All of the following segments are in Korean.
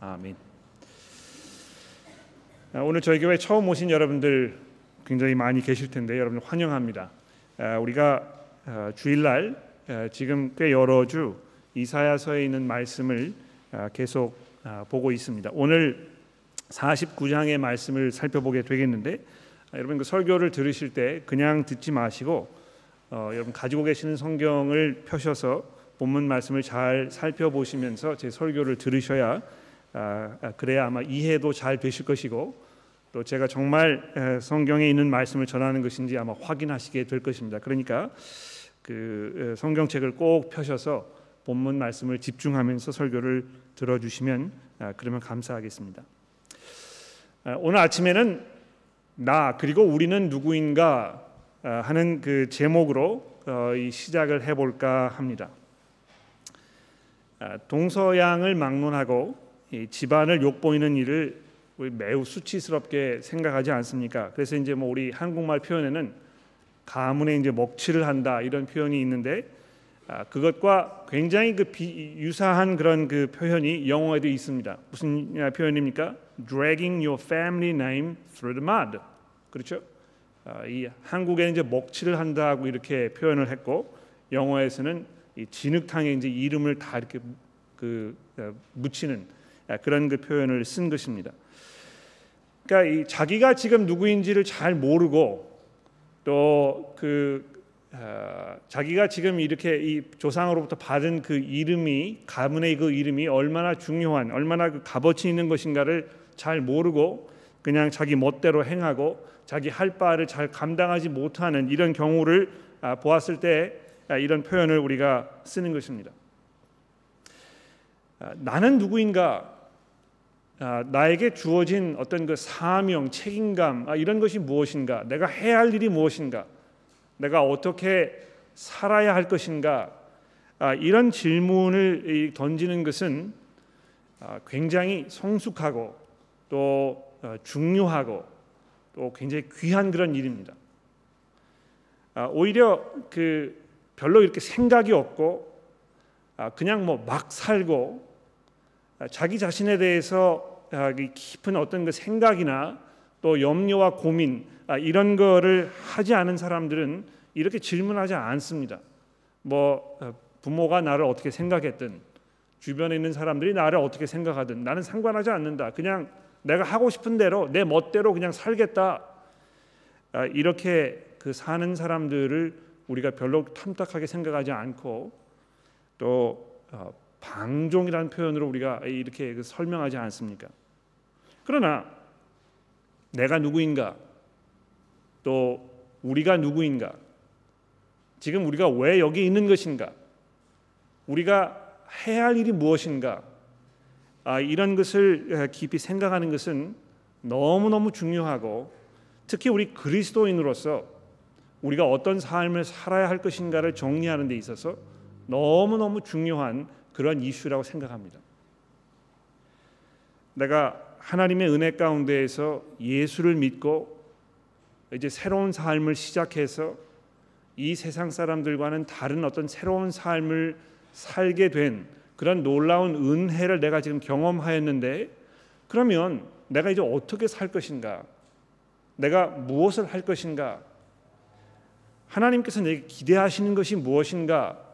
아멘. 아, 오늘 저희 교회 처음 오신 여러분들 굉장히 많이 계실 텐데 여러분 환영합니다. 아, 우리가 아, 주일날 지금 꽤 여러 주 이사야서에 있는 말씀을 계속 보고 있습니다. 오늘 49장의 말씀을 살펴보게 되겠는데 여러분 그 설교를 들으실 때 그냥 듣지 마시고 어, 여러분 가지고 계시는 성경을 펴셔서 본문 말씀을 잘 살펴보시면서 제 설교를 들으셔야 그래야 아마 이해도 잘 되실 것이고 또 제가 정말 성경에 있는 말씀을 전하는 것인지 아마 확인하시게 될 것입니다. 그러니까 그 성경책을 꼭 펴셔서 본문 말씀을 집중하면서 설교를 들어주시면 아, 그러면 감사하겠습니다. 오늘 아침에는 나 그리고 우리는 누구인가 하는 그 제목으로 어, 이 시작을 해볼까 합니다. 동서양을 막론하고 집안을 욕보이는 일을 매우 수치스럽게 생각하지 않습니까? 그래서 이제 뭐 우리 한국말 표현에는 가문에 이제 먹칠을 한다 이런 표현이 있는데 아, 그것과 굉장히 그 비, 유사한 그런 그 표현이 영어에도 있습니다. 무슨 표현입니까? Dragging your family name through the mud. 그렇죠? 아, 이 한국에는 이제 먹칠을 한다고 이렇게 표현을 했고 영어에서는 이 진흙탕에 이제 이름을 다 이렇게 그 어, 묻히는 아, 그런 그 표현을 쓴 것입니다. 그러니까 이 자기가 지금 누구인지를 잘 모르고 또그 어, 자기가 지금 이렇게 이 조상으로부터 받은 그 이름이 가문의 그 이름이 얼마나 중요한 얼마나 그 값어치 있는 것인가를 잘 모르고 그냥 자기 멋대로 행하고 자기 할 바를 잘 감당하지 못하는 이런 경우를 아, 보았을 때 아, 이런 표현을 우리가 쓰는 것입니다. 아, 나는 누구인가 아, 나에게 주어진 어떤 그 사명, 책임감 아, 이런 것이 무엇인가? 내가 해야 할 일이 무엇인가? 내가 어떻게 살아야 할 것인가? 아, 이런 질문을 던지는 것은 굉장히 성숙하고 또 어, 중요하고 또 굉장히 귀한 그런 일입니다. 오히려 그 별로 이렇게 생각이 없고 그냥 뭐 막 살고 아, 자기 자신에 대해서 아, 깊은 어떤 그 생각이나 또 염려와 고민 아, 이런 거를 하지 않은 사람들은 이렇게 질문하지 않습니다. 뭐 어, 부모가 나를 어떻게 생각했든 주변에 있는 사람들이 나를 어떻게 생각하든 나는 상관하지 않는다. 그냥 내가 하고 싶은 대로 내 멋대로 그냥 살겠다. 이렇게 그 사는 사람들을 우리가 별로 탐탁하게 생각하지 않고 또 어, 방종이라는 표현으로 우리가 이렇게 그 설명하지 않습니까? 그러나 내가 누구인가 또 우리가 누구인가 지금 우리가 왜 여기 있는 것인가 우리가 해야 할 일이 무엇인가 아, 이런 것을 깊이 생각하는 것은 너무너무 중요하고 특히 우리 그리스도인으로서 우리가 어떤 삶을 살아야 할 것인가를 정리하는 데 있어서 너무너무 중요한 그런 이슈라고 생각합니다. 내가 하나님의 은혜 가운데에서 예수를 믿고 이제 새로운 삶을 시작해서 이 세상 사람들과는 다른 어떤 새로운 삶을 살게 된 그런 놀라운 은혜를 내가 지금 경험하였는데 그러면 내가 이제 어떻게 살 것인가? 내가 무엇을 할 것인가? 하나님께서 내게 기대하시는 것이 무엇인가?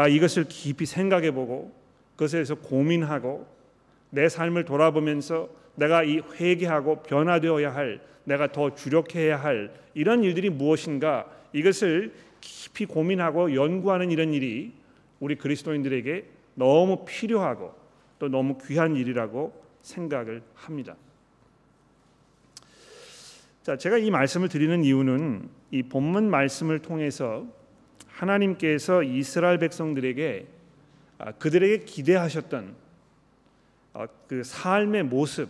아, 이것을 깊이 생각해 보고 그것에 대해서 고민하고 내 삶을 돌아보면서 내가 이 회개하고 변화되어야 할 내가 더 주력해야 할 이런 일들이 무엇인가 이것을 깊이 고민하고 연구하는 이런 일이 우리 그리스도인들에게 너무 필요하고 또 너무 귀한 일이라고 생각을 합니다. 자, 제가 이 말씀을 드리는 이유는 이 본문 말씀을 통해서 하나님께서 이스라엘 백성들에게 아, 그들에게 기대하셨던 아, 그 삶의 모습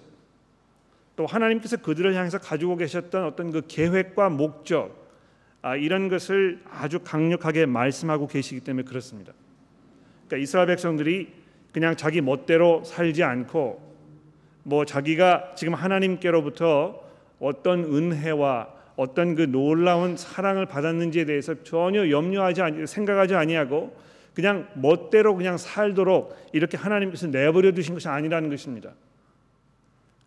또 하나님께서 그들을 향해서 가지고 계셨던 어떤 그 계획과 목적 아, 이런 것을 아주 강력하게 말씀하고 계시기 때문에 그렇습니다. 그러니까 이스라엘 백성들이 그냥 자기 멋대로 살지 않고 뭐 자기가 지금 하나님께로부터 어떤 은혜와 어떤 그 놀라운 사랑을 받았는지에 대해서 전혀 염려하지 아니 생각하지 아니하고 그냥 멋대로 그냥 살도록 이렇게 하나님께서 내버려 두신 것이 아니라는 것입니다.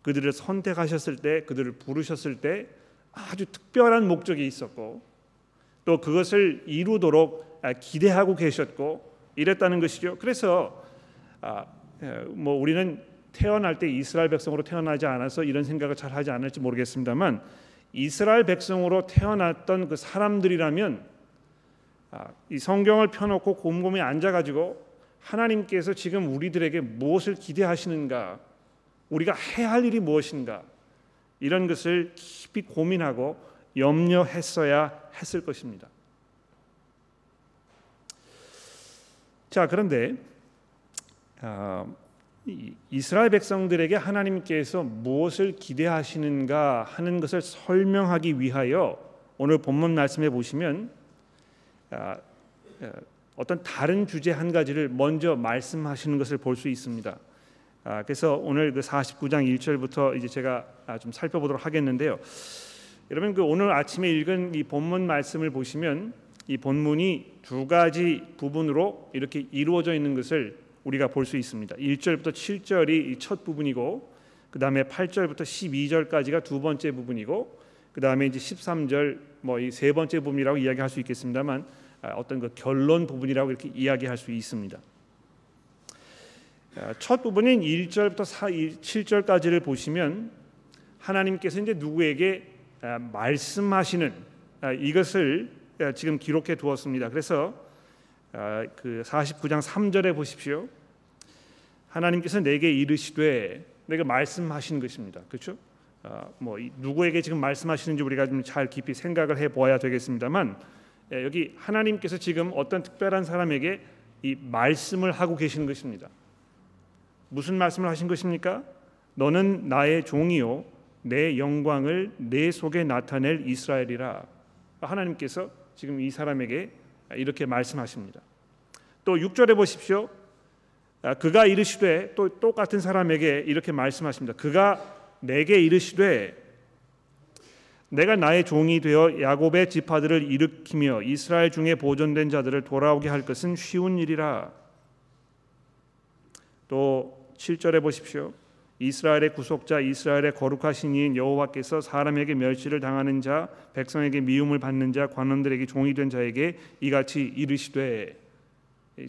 그들을 선택하셨을 때, 그들을 부르셨을 때 아주 특별한 목적이 있었고 또 그것을 이루도록 기대하고 계셨고 이랬다는 것이죠. 그래서 아, 뭐 우리는 태어날 때 이스라엘 백성으로 태어나지 않아서 이런 생각을 잘 하지 않을지 모르겠습니다만 이스라엘 백성으로 태어났던 그 사람들이라면 아, 이 성경을 펴놓고 곰곰이 앉아가지고 하나님께서 지금 우리들에게 무엇을 기대하시는가, 우리가 해야 할 일이 무엇인가 이런 것을 깊이 고민하고 염려했어야 했을 것입니다. 자 그런데 아, 이스라엘 백성들에게 하나님께서 무엇을 기대하시는가 하는 것을 설명하기 위하여 오늘 본문 말씀해 보시면 아, 어떤 다른 주제 한 가지를 먼저 말씀하시는 것을 볼 수 있습니다. 아, 그래서 오늘 그 49장 1절부터 이제 제가 아, 좀 살펴보도록 하겠는데요. 여러분 그 오늘 아침에 읽은 이 본문 말씀을 보시면 이 본문이 두 가지 부분으로 이렇게 이루어져 있는 것을 우리가 볼 수 있습니다. 1절부터 7절이 첫 부분이고 그 다음에 8절부터 12절까지가 두 번째 부분이고 그 다음에 이제 13절 뭐 이 세 번째 부분이라고 이야기할 수 있겠습니다만 아, 어떤 그 결론 부분이라고 이렇게 이야기할 수 있습니다. 아, 첫 부분인 1절부터 4, 7절까지를 보시면 하나님께서 이제 누구에게 아, 말씀하시는 이것을 지금 기록해 두었습니다. 그래서 그 49장 3절에 보십시오. 하나님께서 내게 이르시되 내가 말씀하신 것입니다. 그렇죠? 뭐 누구에게 지금 말씀하시는지 우리가 좀 잘 깊이 생각을 해 보아야 되겠습니다만 예, 여기 하나님께서 지금 어떤 특별한 사람에게 이 말씀을 하고 계시는 것입니다. 무슨 말씀을 하신 것입니까? 너는 나의 종이요 내 영광을 내 속에 나타낼 이스라엘이라. 하나님께서 지금 이 사람에게 이렇게 말씀하십니다. 또 6절에 보십시오. 아, 그가 이르시되 또 똑같은 사람에게 이렇게 말씀하십니다. 그가 내게 이르시되 내가 나의 종이 되어 야곱의 지파들을 일으키며 이스라엘 중에 보존된 자들을 돌아오게 할 것은 쉬운 일이라. 또 7절에 보십시오. 이스라엘의 구속자 이스라엘의 거룩하신 이인 여호와께서 사람에게 멸시를 당하는 자 백성에게 미움을 받는 자 관원들에게 종이 된 자에게 이같이 이르시되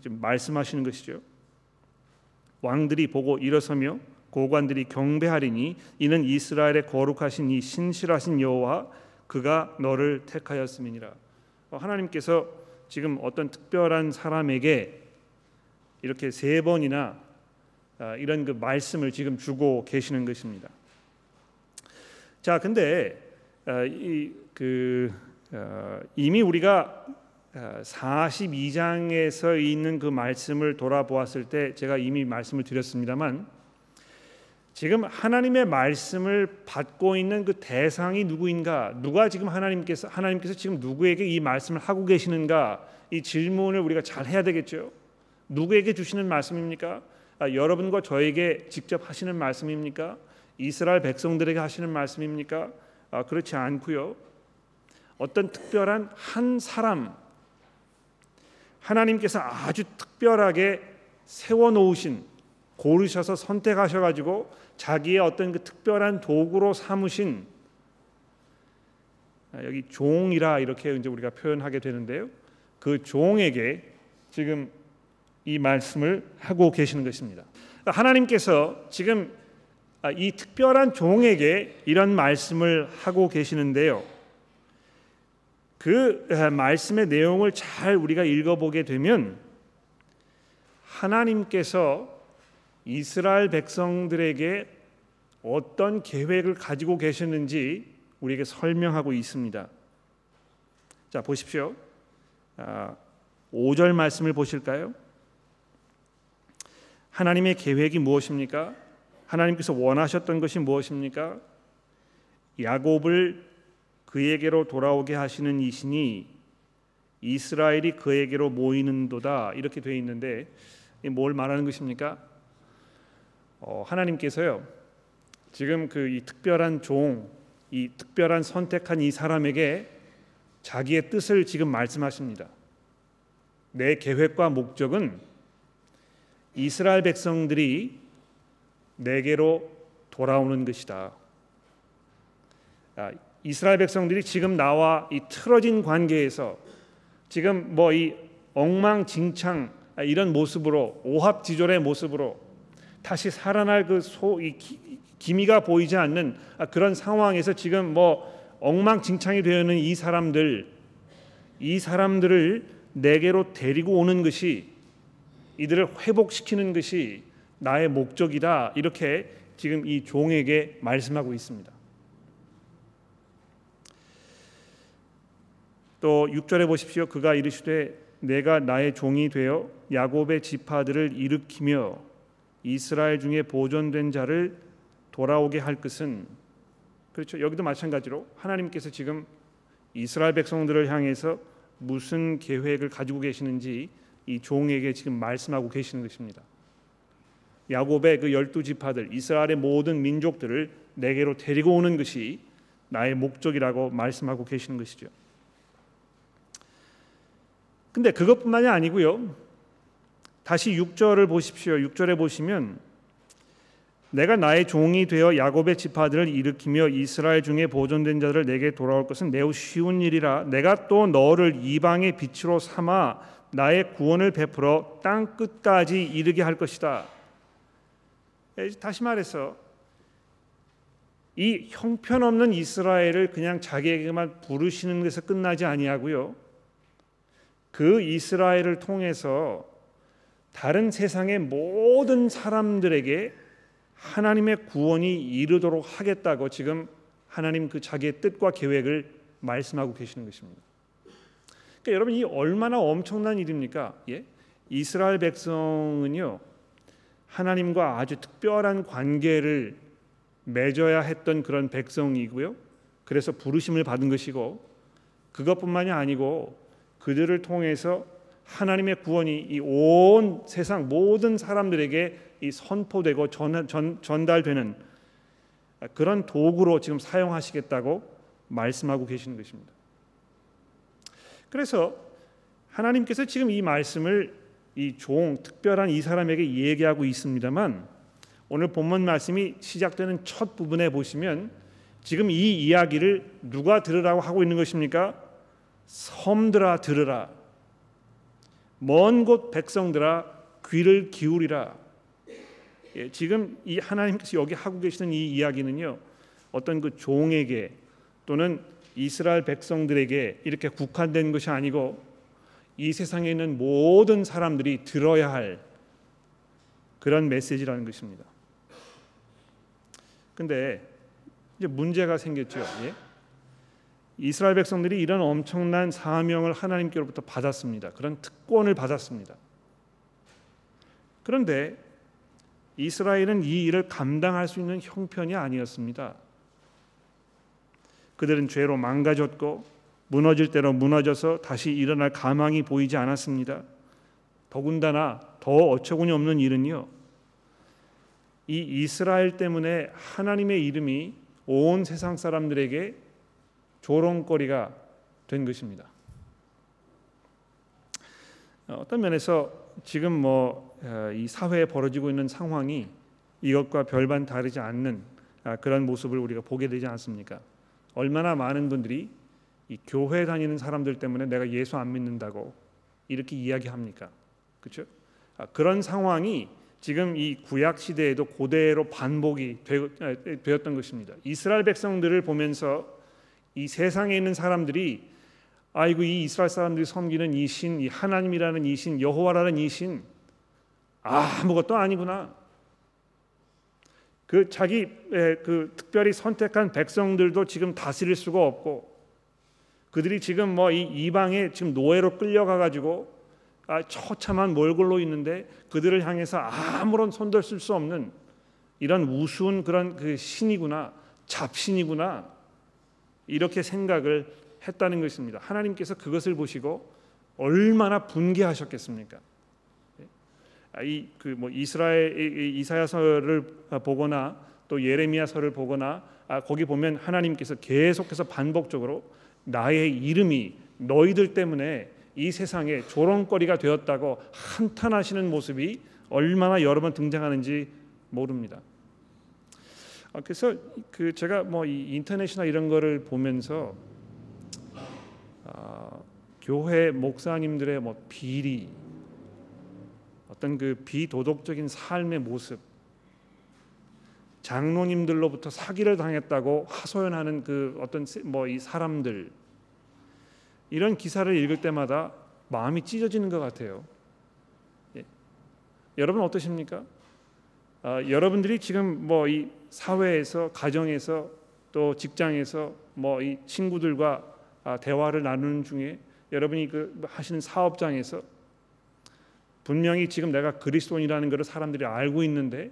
좀 말씀하시는 것이죠. 왕들이 보고 일어서며 고관들이 경배하리니 이는 이스라엘의 거룩하신 이 신실하신 여호와 그가 너를 택하였음이니라. 어, 하나님께서 지금 어떤 특별한 사람에게 이렇게 세 번이나 아, 이런 그 말씀을 지금 주고 계시는 것입니다. 자, 근데 아, 이그 어, 이미 우리가 42장에서 있는 그 말씀을 돌아보았을 때 제가 이미 말씀을 드렸습니다만 지금 하나님의 말씀을 받고 있는 그 대상이 누구인가? 누가 지금 하나님께서 하나님께서 지금 누구에게 이 말씀을 하고 계시는가? 이 질문을 우리가 잘 해야 되겠죠. 누구에게 주시는 말씀입니까? 아, 여러분과 저에게 직접 하시는 말씀입니까? 이스라엘 백성들에게 하시는 말씀입니까? 아, 그렇지 않고요. 어떤 특별한 한 사람 하나님께서 아주 특별하게 세워 놓으신 고르셔서 선택하셔 가지고 자기의 어떤 그 특별한 도구로 삼으신 아, 여기 종이라 이렇게 이제 우리가 표현하게 되는데요. 그 종에게 지금 이 말씀을 하고 계시는 것입니다. 하나님께서 지금 아, 이 특별한 종에게 이런 말씀을 하고 계시는데요. 그 아, 말씀의 내용을 잘 우리가 읽어보게 되면 하나님께서 이스라엘 백성들에게 어떤 계획을 가지고 계셨는지 우리에게 설명하고 있습니다. 자 보십시오. 아, 5절 말씀을 보실까요? 하나님의 계획이 무엇입니까? 하나님께서 원하셨던 것이 무엇입니까? 야곱을 그에게로 돌아오게 하시는 이신이 이스라엘이 그에게로 모이는도다 이렇게 되어 있는데 뭘 말하는 것입니까? 어, 하나님께서요 지금 그 이 특별한 종, 이 특별한 선택한 이 사람에게 자기의 뜻을 지금 말씀하십니다. 내 계획과 목적은 이스라엘 백성들이 내게로 돌아오는 것이다. 아, 이스라엘 백성들이 지금 나와 이 틀어진 관계에서 지금 뭐 이 엉망진창 아, 이런 모습으로 오합지졸의 모습으로 다시 살아날 그 소 이 기미가 보이지 않는 아, 그런 상황에서 지금 뭐 엉망진창이 되어 있는 이 사람들 이 사람들을 내게로 데리고 오는 것이 이들을 회복시키는 것이 나의 목적이다 이렇게 지금 이 종에게 말씀하고 있습니다. 또 6절에 보십시오. 그가 이르시되 내가 나의 종이 되어 야곱의 지파들을 일으키며 이스라엘 중에 보존된 자를 돌아오게 할 것은 그렇죠. 여기도 마찬가지로 하나님께서 지금 이스라엘 백성들을 향해서 무슨 계획을 가지고 계시는지 이 종에게 지금 말씀하고 계시는 것입니다. 야곱의 그 열두 지파들 이스라엘의 모든 민족들을 내게로 데리고 오는 것이 나의 목적이라고 말씀하고 계시는 것이죠. 근데 그것뿐만이 아니고요. 다시 6절을 보십시오. 6절에 보시면 내가 나의 종이 되어 야곱의 지파들을 일으키며 이스라엘 중에 보존된 자들을 내게 돌아올 것은 매우 쉬운 일이라 내가 또 너를 이방의 빛으로 삼아 나의 구원을 베풀어 땅 끝까지 이르게 할 것이다. 예, 다시 말해서 이 형편없는 이스라엘을 그냥 자기에게만 부르시는 데서 끝나지 아니하고요. 그 이스라엘을 통해서 다른 세상의 모든 사람들에게 하나님의 구원이 이르도록 하겠다고 지금 하나님 그 자기의 뜻과 계획을 말씀하고 계시는 것입니다. 그러니까 여러분 이 얼마나 엄청난 일입니까? 예? 이스라엘 백성은요 하나님과 아주 특별한 관계를 맺어야 했던 그런 백성이고요. 그래서 부르심을 받은 것이고 그것뿐만이 아니고 그들을 통해서 하나님의 구원이 이 온 세상 모든 사람들에게 이 선포되고 전, 전, 전달되는 그런 도구로 지금 사용하시겠다고 말씀하고 계시는 것입니다. 그래서 하나님께서 지금 이 말씀을 이 종 특별한 이 사람에게 얘기하고 있습니다만 오늘 본문 말씀이 시작되는 첫 부분에 보시면 지금 이 이야기를 누가 들으라고 하고 있는 것입니까? 섬들아 들으라 먼 곳 백성들아 귀를 기울이라 예, 지금 이 하나님께서 여기 하고 계시는 이 이야기는요 어떤 그 종에게 또는 이스라엘 백성들에게 이렇게 국한된 것이 아니고 이 세상에 있는 모든 사람들이 들어야 할 그런 메시지라는 것입니다. 근데 이제 문제가 생겼죠. 예? 이스라엘 백성들이 이런 엄청난 사명을 하나님께로부터 받았습니다. 그런 특권을 받았습니다. 그런데 이스라엘은 이 일을 감당할 수 있는 형편이 아니었습니다. 그들은 죄로 망가졌고 무너질 대로 무너져서 다시 일어날 가망이 보이지 않았습니다. 더군다나 더 어처구니 없는 일은요. 이 이스라엘 때문에 하나님의 이름이 온 세상 사람들에게 조롱거리가 된 것입니다. 어, 어떤 면에서 지금 뭐이 어, 사회에 벌어지고 있는 상황이 이것과 별반 다르지 않는 아, 그런 모습을 우리가 보게 되지 않습니까? 얼마나 많은 분들이 이 교회 다니는 사람들 때문에 내가 예수 안 믿는다고 이렇게 이야기합니까? 그렇죠? 그런 상황이 지금 이 구약 시대에도 고대로 반복이 되 었던 것입니다. 이스라엘 백성들을 보면서 이 세상에 있는 사람들이 아이고 이 이스라엘 사람들이 섬기는 이 신, 이 하나님이라는 이 신, 여호와라는 이 신, 아무것도 아니구나. 그 자기 그 특별히 선택한 백성들도 지금 다스릴 수가 없고 그들이 지금 뭐 이 이방에 지금 노예로 끌려가 가지고 아, 처참한 몰골로 있는데 그들을 향해서 아무런 손들 쓸 수 없는 이런 우스운 그런 그 신이구나 잡신이구나 이렇게 생각을 했다는 것입니다. 하나님께서 그것을 보시고 얼마나 분개하셨겠습니까? 아, 이그 뭐 이스라엘 이사야서를 보거나 또 예레미야서를 보거나 아, 거기 보면 하나님께서 계속해서 반복적으로 나의 이름이 너희들 때문에 이 세상에 조롱거리가 되었다고 한탄하시는 모습이 얼마나 여러 번 등장하는지 모릅니다. 아, 그래서 그 제가 뭐이 인터넷이나 이런 거를 보면서 아, 교회 목사님들의 뭐 비리 어떤 그 비도덕적인 삶의 모습 장로님들로부터 사기를 당했다고 하소연하는 그 어떤 뭐 이 사람들 이런 기사를 읽을 때마다 마음이 찢어지는 것 같아요. 예. 여러분 어떠십니까? 아, 여러분들이 지금 뭐 이 사회에서 가정에서 또 직장에서 뭐 이 친구들과 아, 대화를 나누는 중에 여러분이 그 하시는 사업장에서 분명히 지금 내가 그리스도인이라는 것을 사람들이 알고 있는데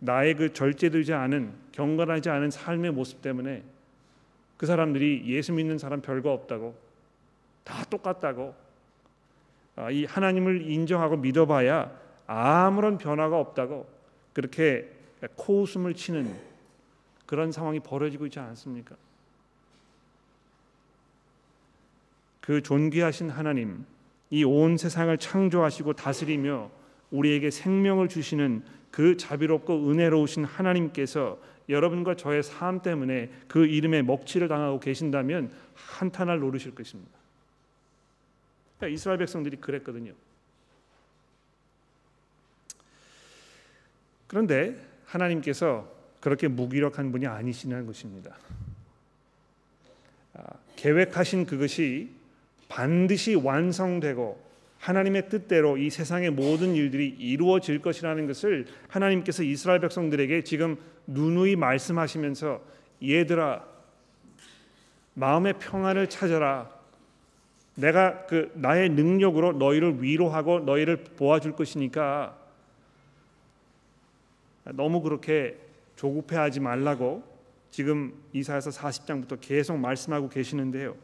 나의 그 절제되지 않은 경건하지 않은 삶의 모습 때문에 그 사람들이 예수 믿는 사람 별거 없다고 다 똑같다고 아, 이 하나님을 인정하고 믿어봐야 아무런 변화가 없다고 그렇게 코웃음을 치는 그런 상황이 벌어지고 있지 않습니까? 그 존귀하신 하나님, 이 온 세상을 창조하시고 다스리며 우리에게 생명을 주시는 그 자비롭고 은혜로우신 하나님께서 여러분과 저의 삶 때문에 그 이름에 먹칠을 당하고 계신다면 한탄할 노릇일 것입니다. 그러니까 이스라엘 백성들이 그랬거든요. 그런데 하나님께서 그렇게 무기력한 분이 아니시는 것입니다. 아, 계획하신 그것이 반드시 완성되고 하나님의 뜻대로 이 세상의 모든 일들이 이루어질 것이라는 것을 하나님께서 이스라엘 백성들에게 지금 누누이 말씀하시면서 얘들아 마음의 평안을 찾아라 내가 그 나의 능력으로 너희를 위로하고 너희를 도와줄 것이니까 너무 그렇게 조급해하지 말라고 지금 이사에서 40장부터 계속 말씀하고 계시는데요.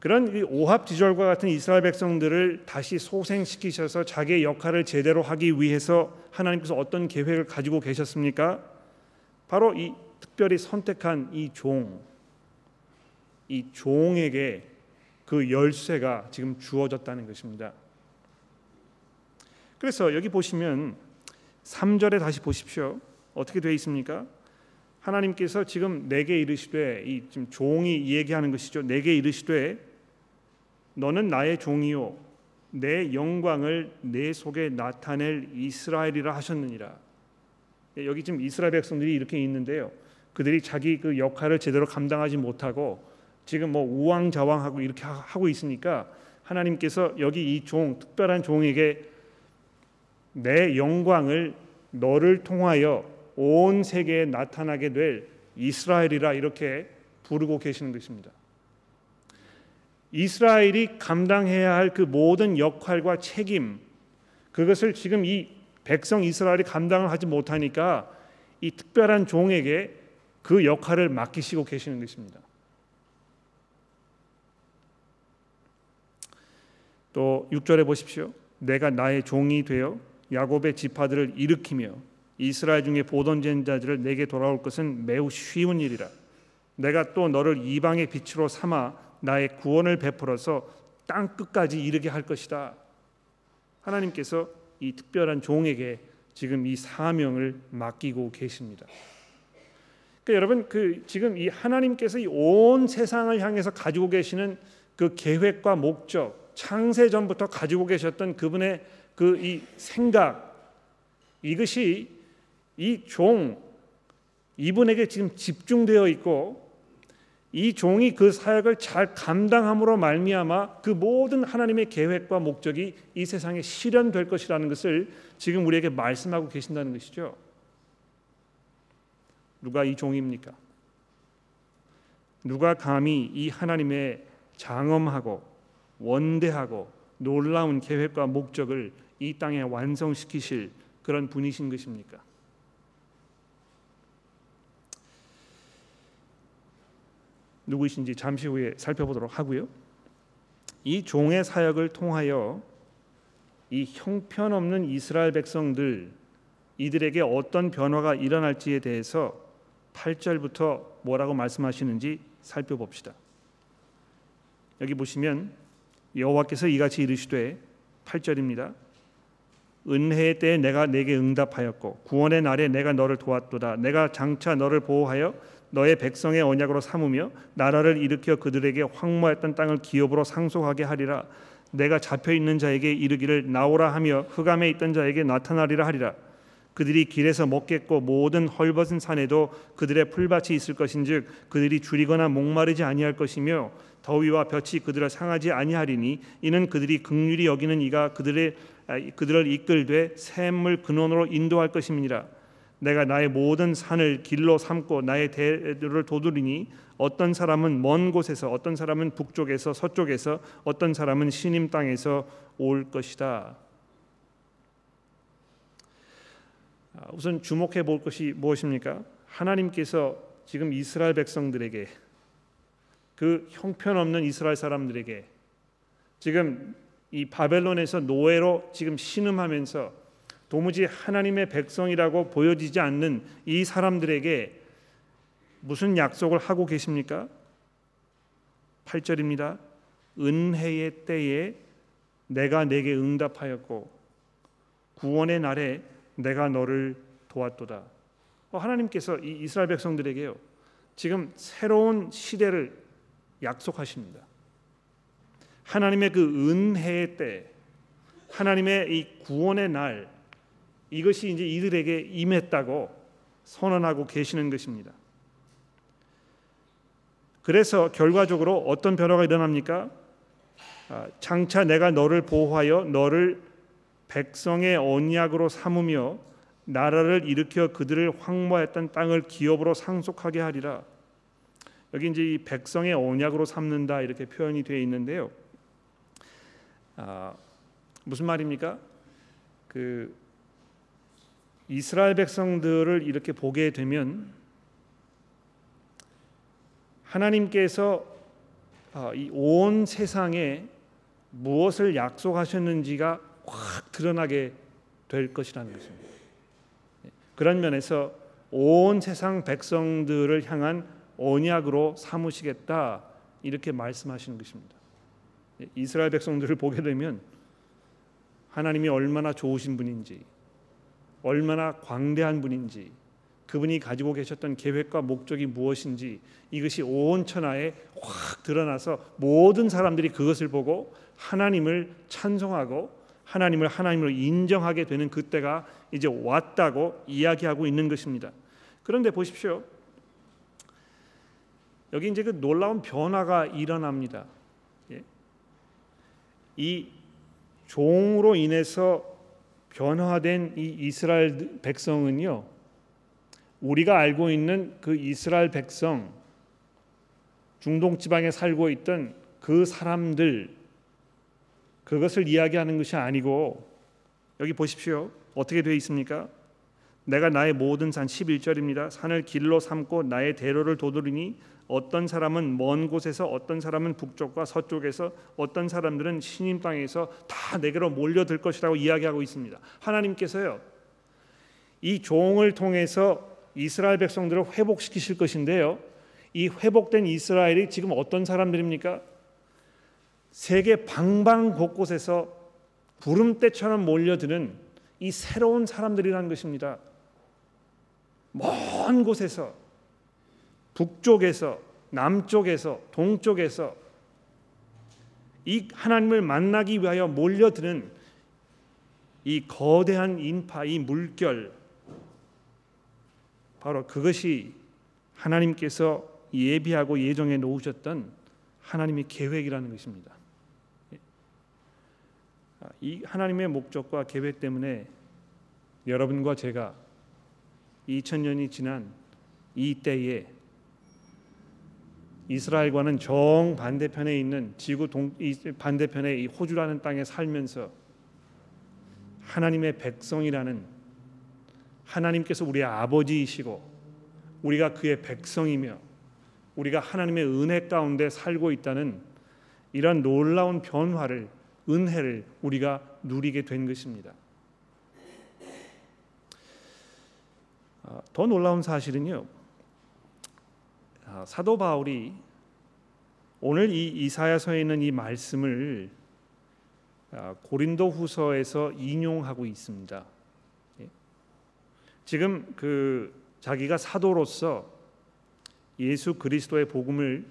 그런 오합지졸과 같은 이스라엘 백성들을 다시 소생시키셔서 자기의 역할을 제대로 하기 위해서 하나님께서 어떤 계획을 가지고 계셨습니까? 바로 이 특별히 선택한 이 종, 이 종에게 그 열쇠가 지금 주어졌다는 것입니다. 그래서 여기 보시면 3절에 다시 보십시오. 어떻게 되어 있습니까? 하나님께서 지금 내게 이르시되 이 지금 종이 얘기하는 것이죠. 내게 이르시되 너는 나의 종이요 내 영광을 내 속에 나타낼 이스라엘이라 하셨느니라. 예, 여기 지금 이스라엘 백성들이 이렇게 있는데요. 그들이 자기 그 역할을 제대로 감당하지 못하고 지금 뭐 우왕좌왕하고 이렇게 하고 있으니까 하나님께서 여기 이 종 특별한 종에게 내 영광을 너를 통하여 온 세계에 나타나게 될 이스라엘이라 이렇게 부르고 계시는 것입니다. 이스라엘이 감당해야 할 그 모든 역할과 책임 그것을 지금 이 백성 이스라엘이 감당을 하지 못하니까 이 특별한 종에게 그 역할을 맡기시고 계시는 것입니다. 또 6절에 보십시오. 내가 나의 종이 되어 야곱의 지파들을 일으키며 이스라엘 중에 보던된 자들을 내게 돌아올 것은 매우 쉬운 일이라. 내가 또 너를 이방의 빛으로 삼아 나의 구원을 베풀어서 땅 끝까지 이르게 할 것이다. 하나님께서 이 특별한 종에게 지금 이 사명을 맡기고 계십니다. 그러니까 여러분 그 지금 이 하나님께서 이 온 세상을 향해서 가지고 계시는 그 계획과 목적 창세 전부터 가지고 계셨던 그분의 그 이 생각 이것이 이 종 이분에게 지금 집중되어 있고 이 종이 그 사역을 잘 감당함으로 말미암아 그 모든 하나님의 계획과 목적이 이 세상에 실현될 것이라는 것을 지금 우리에게 말씀하고 계신다는 것이죠. 누가 이 종입니까? 누가 감히 이 하나님의 장엄하고 원대하고 놀라운 계획과 목적을 이 땅에 완성시키실 그런 분이신 것입니까? 누구이신지 잠시 후에 살펴보도록 하고요. 이 종의 사역을 통하여 이 형편없는 이스라엘 백성들 이들에게 어떤 변화가 일어날지에 대해서 8절부터 뭐라고 말씀하시는지 살펴봅시다. 여기 보시면 여호와께서 이같이 이르시되 8절입니다. 은혜의 때에 내가 내게 응답하였고 구원의 날에 내가 너를 도왔도다. 내가 장차 너를 보호하여 너의 백성의 언약으로 삼으며 나라를 일으켜 그들에게 황무했던 땅을 기업으로 상속하게 하리라. 내가 잡혀 있는 자에게 이르기를 나오라 하며 흑암에 있던 자에게 나타나리라 하리라. 그들이 길에서 먹겠고 모든 헐벗은 산에도 그들의 풀밭이 있을 것인즉 그들이 줄이거나 목마르지 아니할 것이며 더위와 볕이 그들을 상하지 아니하리니 이는 그들이 극률이 여기는 이가 그들의 아, 그들을 이끌되 샘물 근원으로 인도할 것임이니라 내가 나의 모든 산을 길로 삼고 나의 대를 도두리니 어떤 사람은 먼 곳에서 어떤 사람은 북쪽에서 서쪽에서 어떤 사람은 신임 땅에서 올 것이다. 아, 우선 주목해 볼 것이 무엇입니까? 하나님께서 지금 이스라엘 백성들에게 그 형편없는 이스라엘 사람들에게 지금 이 바벨론에서 노예로 지금 신음하면서 도무지 하나님의 백성이라고 보여지지 않는 이 사람들에게 무슨 약속을 하고 계십니까? 8절입니다. 은혜의 때에 내가 내게 응답하였고 구원의 날에 내가 너를 도왔도다. 어, 하나님께서 이 이스라엘 백성들에게요. 지금 새로운 시대를 약속하십니다. 하나님의 그 은혜의 때, 하나님의 이 구원의 날 이것이 이제 이들에게 임했다고 선언하고 계시는 것입니다. 그래서 결과적으로 어떤 변화가 일어납니까? 아, 장차 내가 너를 보호하여 너를 백성의 언약으로 삼으며 나라를 일으켜 그들을 황무했던 땅을 기업으로 상속하게 하리라. 여기 이제 이 백성의 언약으로 삼는다 이렇게 표현이 되어 있는데요. 아, 무슨 말입니까? 그 이스라엘 백성들을 이렇게 보게 되면 하나님께서 아, 이온 세상에 무엇을 약속하셨는지가 확 드러나게 될 것이라는 것입니다. 그런 면에서 온 세상 백성들을 향한 언약으로 삼으시겠다 이렇게 말씀하시는 것입니다. 이스라엘 백성들을 보게 되면 하나님이 얼마나 좋으신 분인지 얼마나 광대한 분인지 그분이 가지고 계셨던 계획과 목적이 무엇인지 이것이 온 천하에 확 드러나서 모든 사람들이 그것을 보고 하나님을 찬송하고 하나님을 하나님으로 인정하게 되는 그때가 이제 왔다고 이야기하고 있는 것입니다. 그런데 보십시오. 여기 이제 그 놀라운 변화가 일어납니다. 예. 이 종으로 인해서 변화된 이 이스라엘 백성은요. 우리가 알고 있는 그 이스라엘 백성 중동 지방에 살고 있던 그 사람들 그것을 이야기하는 것이 아니고 여기 보십시오. 어떻게 되어 있습니까? 내가 나의 모든 산 11절입니다. 산을 길로 삼고 나의 대로를 도두리니 어떤 사람은 먼 곳에서 어떤 사람은 북쪽과 서쪽에서 어떤 사람들은 신임 땅에서 다 내게로 몰려들 것이라고 이야기하고 있습니다. 하나님께서요. 이 종을 통해서 이스라엘 백성들을 회복시키실 것인데요. 이 회복된 이스라엘이 지금 어떤 사람들입니까? 세계 방방 곳곳에서 구름대처럼 몰려드는 이 새로운 사람들이라는 것입니다. 먼 곳에서 북쪽에서 남쪽에서 동쪽에서 이 하나님을 만나기 위하여 몰려드는 이 거대한 인파, 이 물결 바로 그것이 하나님께서 예비하고 예정해 놓으셨던 하나님의 계획이라는 것입니다. 이 하나님의 목적과 계획 때문에 여러분과 제가 2000년이 지난 이 때에 이스라엘과는 정 반대편에 있는 지구 동 반대편의 이 호주라는 땅에 살면서 하나님의 백성이라는 하나님께서 우리의 아버지이시고 우리가 그의 백성이며 우리가 하나님의 은혜 가운데 살고 있다는 이런 놀라운 변화를 은혜를 우리가 누리게 된 것입니다. 더 놀라운 사실은요. 아, 사도 바울이 오늘 이 이사야서에 있는 이 말씀을 아, 고린도후서에서 인용하고 있습니다. 예. 지금 그 자기가 사도로서 예수 그리스도의 복음을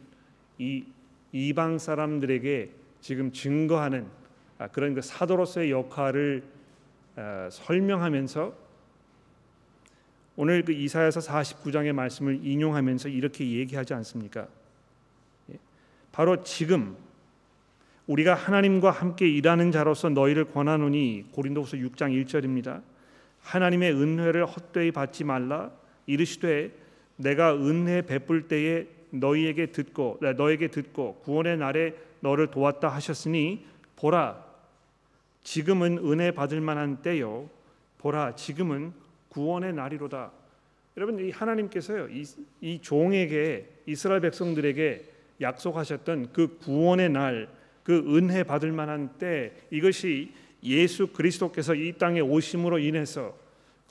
이 이방 사람들에게 지금 증거하는 아, 그런 그 사도로서의 역할을 아, 설명하면서 오늘 그 이사야서 49장의 말씀을 인용하면서 이렇게 얘기하지 않습니까? 예. 바로 지금 우리가 하나님과 함께 일하는 자로서 너희를 권하노니 고린도후서 6장 1절입니다. 하나님의 은혜를 헛되이 받지 말라 이르시되 내가 은혜 베풀 때에 너희에게 듣고 너에게 듣고 구원의 날에 너를 도왔다 하셨으니 보라 지금은 은혜 받을 만한 때요 보라 지금은 구원의 날이로다. 여러분 이 하나님께서요 이, 이 종에게 이스라엘 백성들에게 약속하셨던 그 구원의 날, 그 은혜 받을 만한 때 이것이 예수 그리스도께서 이 땅에 오심으로 인해서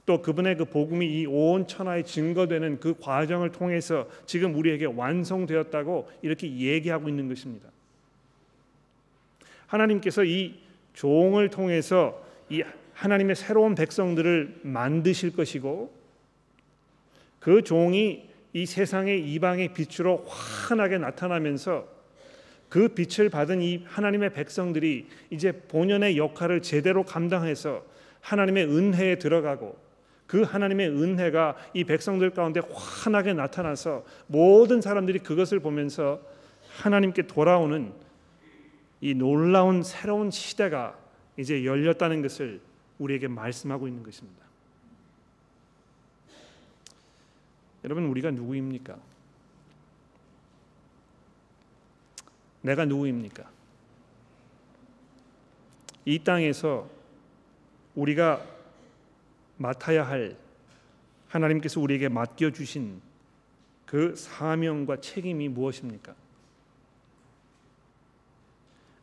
또 그분의 그 복음이 이 온 천하에 증거되는 그 과정을 통해서 지금 우리에게 완성되었다고 이렇게 얘기하고 있는 것입니다. 하나님께서 이 종을 통해서 이 하나님의 새로운 백성들을 만드실 것이고 그 종이 이 세상의 이방의 빛으로 환하게 나타나면서 그 빛을 받은 이 하나님의 백성들이 이제 본연의 역할을 제대로 감당해서 하나님의 은혜에 들어가고 그 하나님의 은혜가 이 백성들 가운데 환하게 나타나서 모든 사람들이 그것을 보면서 하나님께 돌아오는 이 놀라운 새로운 시대가 이제 열렸다는 것을 우리에게 말씀하고 있는 것입니다. 여러분 우리가 누구입니까? 내가 누구입니까? 이 땅에서 우리가 맡아야 할 하나님께서 우리에게 맡겨 주신 그 사명과 책임이 무엇입니까?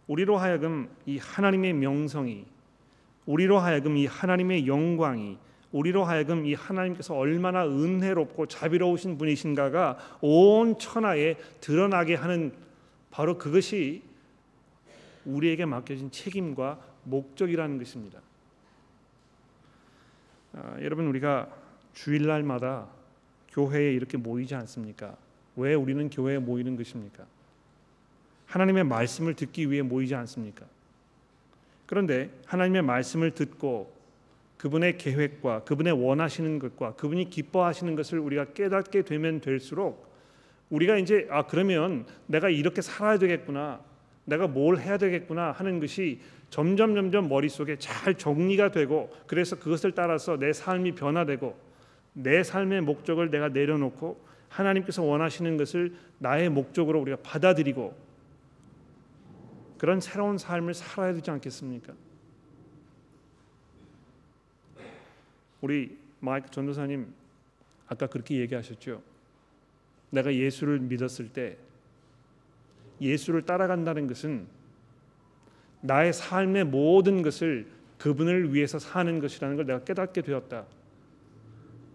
우리로 하여금 이 하나님의 명성이 우리로 하여금 이 하나님의 영광이 우리로 하여금 이 하나님께서 얼마나 은혜롭고 자비로우신 분이신가가 온 천하에 드러나게 하는 바로 그것이 우리에게 맡겨진 책임과 목적이라는 것입니다. 아, 여러분 우리가 주일날마다 교회에 이렇게 모이지 않습니까? 왜 우리는 교회에 모이는 것입니까? 하나님의 말씀을 듣기 위해 모이지 않습니까? 그런데 하나님의 말씀을 듣고 그분의 계획과 그분의 원하시는 것과 그분이 기뻐하시는 것을 우리가 깨닫게 되면 될수록 우리가 이제 아 그러면 내가 이렇게 살아야 되겠구나. 내가 뭘 해야 되겠구나 하는 것이 점점 점점 머릿속에 잘 정리가 되고 그래서 그것을 따라서 내 삶이 변화되고 내 삶의 목적을 내가 내려놓고 하나님께서 원하시는 것을 나의 목적으로 우리가 받아들이고 그런 새로운 삶을 살아야 되지 않겠습니까? 우리 마이크 전도사님 아까 그렇게 얘기하셨죠. 내가 예수를 믿었을 때 예수를 따라간다는 것은 나의 삶의 모든 것을 그분을 위해서 사는 것이라는 걸 내가 깨닫게 되었다.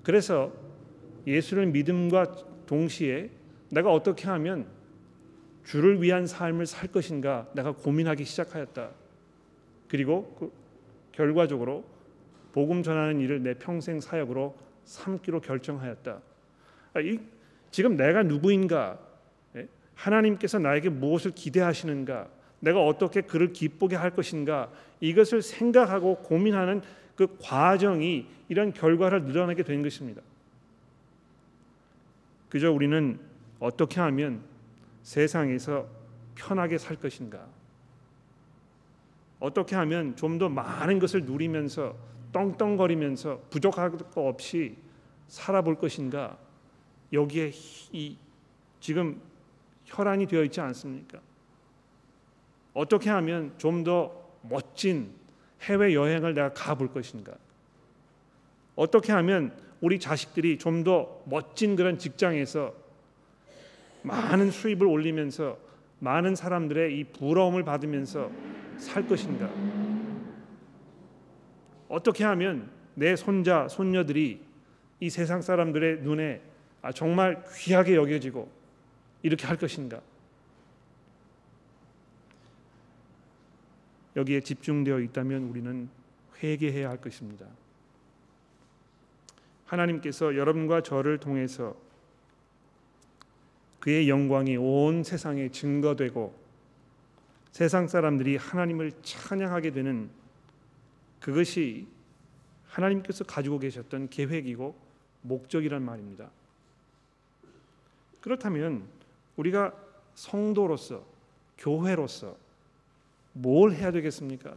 그래서 예수를 믿음과 동시에 내가 어떻게 하면 주를 위한 삶을 살 것인가 내가 고민하기 시작하였다. 그리고 그 결과적으로 복음 전하는 일을 내 평생 사역으로 삼기로 결정하였다. 아, 이, 지금 내가 누구인가? 예? 하나님께서 나에게 무엇을 기대하시는가? 내가 어떻게 그를 기쁘게 할 것인가? 이것을 생각하고 고민하는 그 과정이 이런 결과를 늘어나게 된 것입니다. 그저 우리는 어떻게 하면 세상에서 편하게 살 것인가? 어떻게 하면 좀 더 많은 것을 누리면서 떵떵거리면서 부족할 것 없이 살아볼 것인가? 여기에 이 지금 혈안이 되어 있지 않습니까? 어떻게 하면 좀 더 멋진 해외 여행을 내가 가볼 것인가? 어떻게 하면 우리 자식들이 좀 더 멋진 그런 직장에서 많은 수입을 올리면서 많은 사람들의 이 부러움을 받으면서 살 것인가? 어떻게 하면 내 손자 손녀들이 이 세상 사람들의 눈에 아, 정말 귀하게 여겨지고 이렇게 할 것인가? 여기에 집중되어 있다면 우리는 회개해야 할 것입니다. 하나님께서 여러분과 저를 통해서 그의 영광이 온 세상에 증거되고 세상 사람들이 하나님을 찬양하게 되는 그것이 하나님께서 가지고 계셨던 계획이고 목적이란 말입니다. 그렇다면 우리가 성도로서 교회로서 뭘 해야 되겠습니까?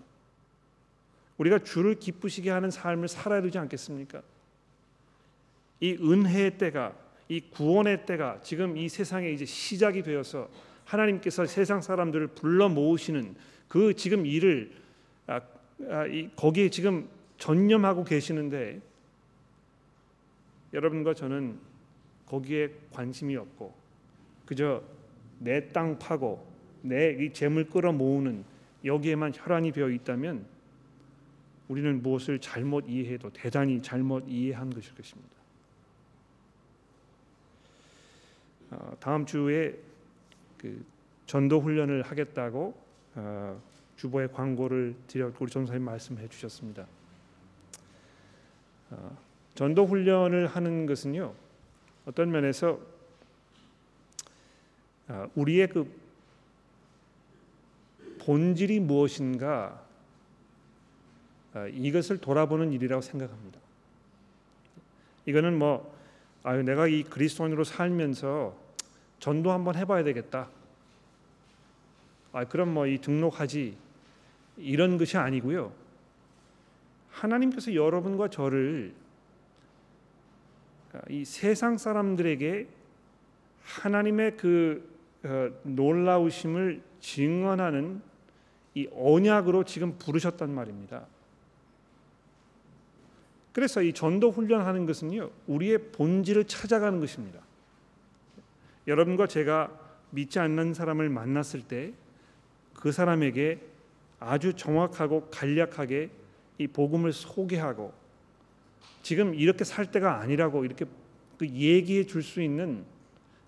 우리가 주를 기쁘시게 하는 삶을 살아야 되지 않겠습니까? 이 은혜의 때가 이 구원의 때가 지금 이 세상에 이제 시작이 되어서 하나님께서 세상 사람들을 불러 모으시는 그 지금 일을 아, 아, 이, 거기에 지금 전념하고 계시는데 여러분과 저는 거기에 관심이 없고 그저 내 땅 파고 내 이 재물 끌어 모으는 여기에만 혈안이 되어 있다면 우리는 무엇을 잘못 이해해도 대단히 잘못 이해한 것일 것입니다. 어, 다음 주에 그 전도 훈련을 하겠다고 어, 주보에 광고를 드려 우리 전사님 말씀해 주셨습니다. 어, 전도 훈련을 하는 것은요 어떤 면에서 우리의 그 본질이 무엇인가 이것을 돌아보는 일이라고 생각합니다. 이거는 뭐 아유 내가 이 그리스도인으로 살면서 전도 한번 해봐야 되겠다. 아 그럼 뭐 이 등록하지 이런 것이 아니고요. 하나님께서 여러분과 저를 이 세상 사람들에게 하나님의 그 어, 놀라우심을 증언하는 이 언약으로 지금 부르셨단 말입니다. 그래서 이 전도 훈련하는 것은요 우리의 본질을 찾아가는 것입니다. 여러분과 제가 믿지 않는 사람을 만났을 때 그 사람에게 아주 정확하고 간략하게 이 복음을 소개하고 지금 이렇게 살 때가 아니라고 이렇게 그 얘기해 줄 수 있는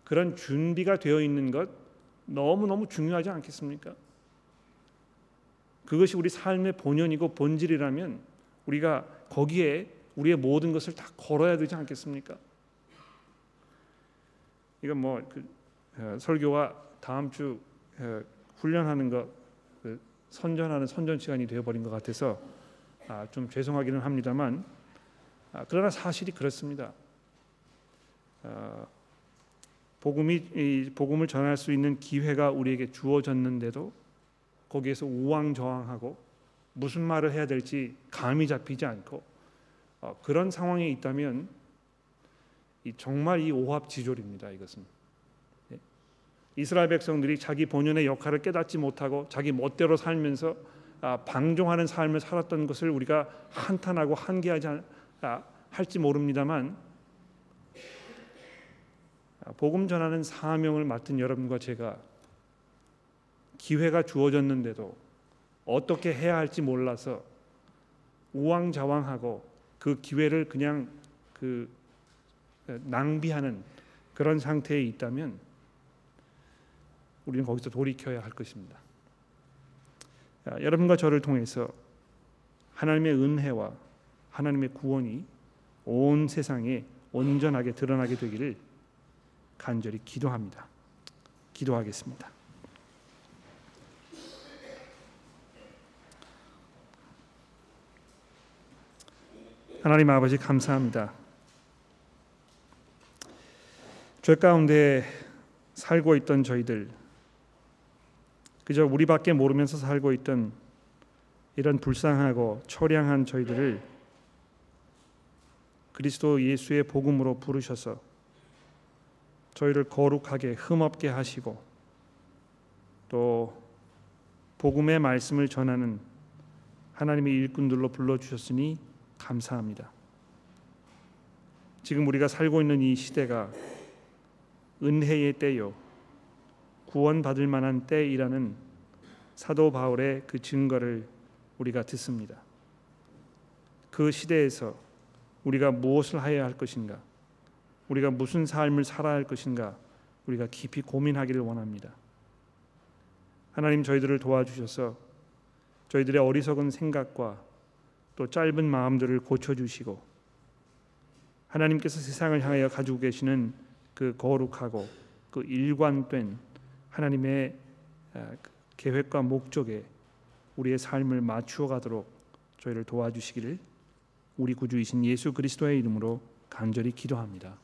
그런 준비가 되어 있는 것 너무 너무 중요하지 않겠습니까? 그것이 우리 삶의 본연이고 본질이라면 우리가 거기에 우리의 모든 것을 다 걸어야 되지 않겠습니까? 이건 뭐그 어, 설교와 다음 주 어, 훈련하는 것 그 선전하는 선전 시간이 되어버린 것 같아서 아, 좀 죄송하기는 합니다만 아, 그러나 사실이 그렇습니다. 어, 복음이 복음을 전할 수 있는 기회가 우리에게 주어졌는데도 거기에서 우왕좌왕하고 무슨 말을 해야 될지 감이 잡히지 않고 어, 그런 상황에 있다면 정말 이 오합지졸입니다. 이것은 예. 이스라엘 백성들이 자기 본연의 역할을 깨닫지 못하고 자기 멋대로 살면서 아, 방종하는 삶을 살았던 것을 우리가 한탄하고 한계하지 아, 할지 모릅니다만 아, 복음 전하는 사명을 맡은 여러분과 제가 기회가 주어졌는데도 어떻게 해야 할지 몰라서 우왕좌왕하고 그 기회를 그냥 그 낭비하는 그런 상태에 있다면 우리는 거기서 돌이켜야 할 것입니다. 여러분과 저를 통해서 하나님의 은혜와 하나님의 구원이 온 세상에 온전하게 드러나게 되기를 간절히 기도합니다. 기도하겠습니다. 하나님 아버지 감사합니다. 죄 가운데 살고 있던 저희들 그저 우리밖에 모르면서 살고 있던 이런 불쌍하고 처량한 저희들을 그리스도 예수의 복음으로 부르셔서 저희를 거룩하게 흠없게 하시고 또 복음의 말씀을 전하는 하나님의 일꾼들로 불러 주셨으니 감사합니다. 지금 우리가 살고 있는 이 시대가 은혜의 때요 구원받을 만한 때이라는 사도 바울의 그 증거를 우리가 듣습니다. 그 시대에서 우리가 무엇을 해야 할 것인가? 우리가 무슨 삶을 살아야 할 것인가? 우리가 깊이 고민하기를 원합니다. 하나님 저희들을 도와주셔서 저희들의 어리석은 생각과 또 짧은 마음들을 고쳐 주시고 하나님께서 세상을 향하여 가지고 계시는 그 거룩하고 그 일관된 하나님의 아, 그 계획과 목적에 우리의 삶을 맞추어 가도록 저희를 도와주시기를 우리 구주이신 예수 그리스도의 이름으로 간절히 기도합니다.